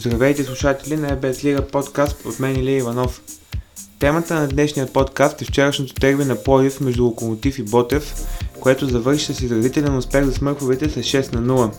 Здравейте слушатели на Без Лига подкаст от мен Илия Иванов. Темата на днешния подкаст е вчерашното терби на Пловдив между Локомотив и Ботев, което завърши с изразителен успех за смърховете с 6 на 0.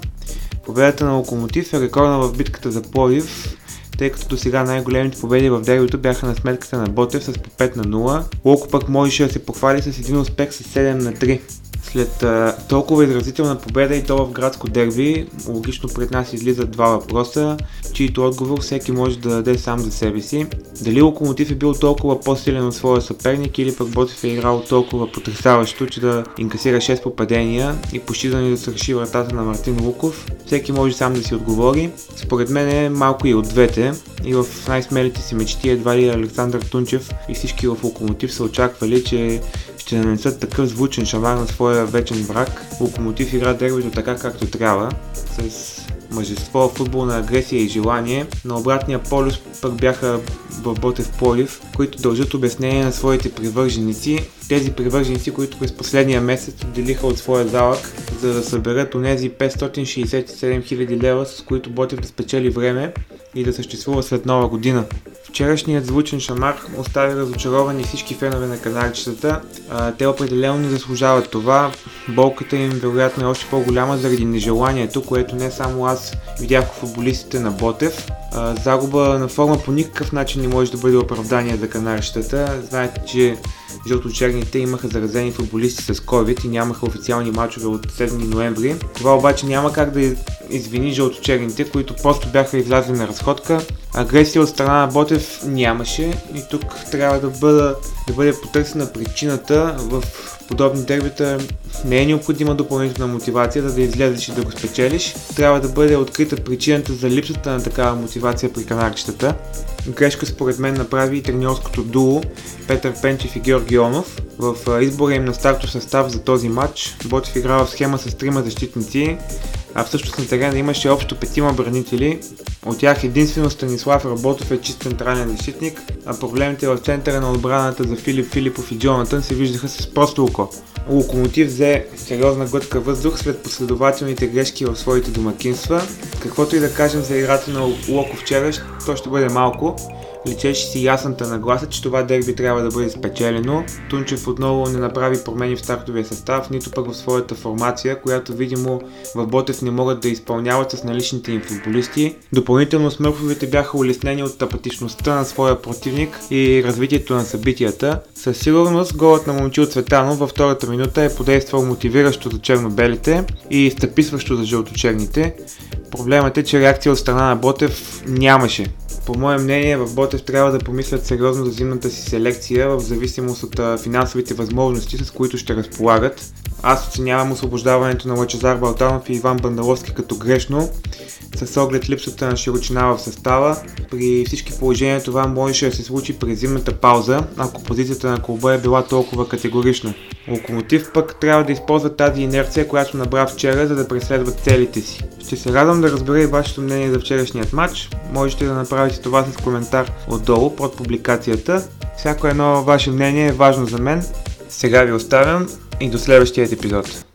Победата на Локомотив е рекордна в битката за Пловдив, тъй като до сега най-големите победи в дербито бяха на сметката на Ботев с по 5 на 0. Локо пък можеше да се похвали с един успех с 7 на 3. След а, толкова изразителна победа и то в градско дерби, логично пред нас излизат два въпроса, чието отговор всеки може да даде сам за себе си. Дали Локомотив е бил толкова по-силен от своя съперник или пък Ботев е играл толкова потрясаващо, че да инкасира 6 попадения и почти да ни засърши вратата на Мартин Луков. Всеки може сам да си отговори. Според мен е малко и от двете и в най-смелите си мечти едва ли Александър Тунчев и всички в Локомотив са очаквали, че ще нанесат такъв звучен шамар на своя вечен брак. Локомотив игра дербито така както трябва, с мъжество, футболна агресия и желание. На обратния полюс пък бяха в Ботев Полив, които дължат обяснение на своите привърженици. Тези привърженици, които през последния месец отделиха от своя залък, за да съберат онези 567 000 лева, с които Ботев да спечели време и да съществува след нова година. Вчерашният звучен шамар остави разочаровани всички фенове на канарчетата. Те определено не заслужават това. Болката им вероятно е още по-голяма заради нежеланието, което не само аз видях в футболистите на Ботев. Загуба на форма по никакъв начин не може да бъде оправдание за канарчетата. Знаете, че жълточерните имаха заразени футболисти с COVID и нямаха официални матчове от 7 ноември. Това обаче няма как да извини жълточерните, които просто бяха излязли на разходка. Агресия от страна на Ботев нямаше и тук трябва да, бъда, да бъде потърсена причината в подобни дербита не е необходима допълнителна мотивация, за да излезеш и да го спечелиш. Трябва да бъде открита причината за липсата на такава мотивация при канарчетата. Грешка според мен направи и треньорското дуо Петър Пенчев и Георги Онов. В избора им на стартов състав за този матч Ботев играва в схема с трима защитници, а всъщност на терена имаше общо петима бранители. От тях единствено Станислав Работов е чист централен защитник, а проблемите в центъра на отбраната за Филип Филипов и Джонатан се виждаха с просто око. Локомотив взе сериозна глътка въздух след последователните грешки в своите домакинства. Каквото и да кажем за играта на Локо вчера, то ще бъде малко. Личеше си ясната нагласа, че това дерби трябва да бъде спечелено. Тунчев отново не направи промени в стартовия състав, нито пък в своята формация, която видимо в Ботев не могат да изпълняват с наличните им футболисти. Допълнително смърфовете бяха улеснени от апатичността на своя противник и развитието на събитията. Със сигурност голът на Момчил Цветанов във втората минута е подействал мотивиращо за черно-белите и стъписващо за жълточерните. Проблемът е, че реакция от страна на Ботев нямаше. По мое мнение в Ботев трябва да помислят сериозно за зимната си селекция в зависимост от финансовите възможности, с които ще разполагат. Аз оценявам освобождаването на Лачезар Балтанов и Иван Бандаловски като грешно, с оглед липсата на широчина в състава. При всички положения това можеше да се случи през зимната пауза, ако позицията на клуба е била толкова категорична. Локомотив пък трябва да използва тази инерция, която набра вчера, за да преследват целите си. Ще се радвам да разбера и вашето мнение за вчерашният матч. Можете да направите това с коментар отдолу под публикацията. Всяко едно ваше мнение е важно за мен. Сега ви оставям и до следващия епизод.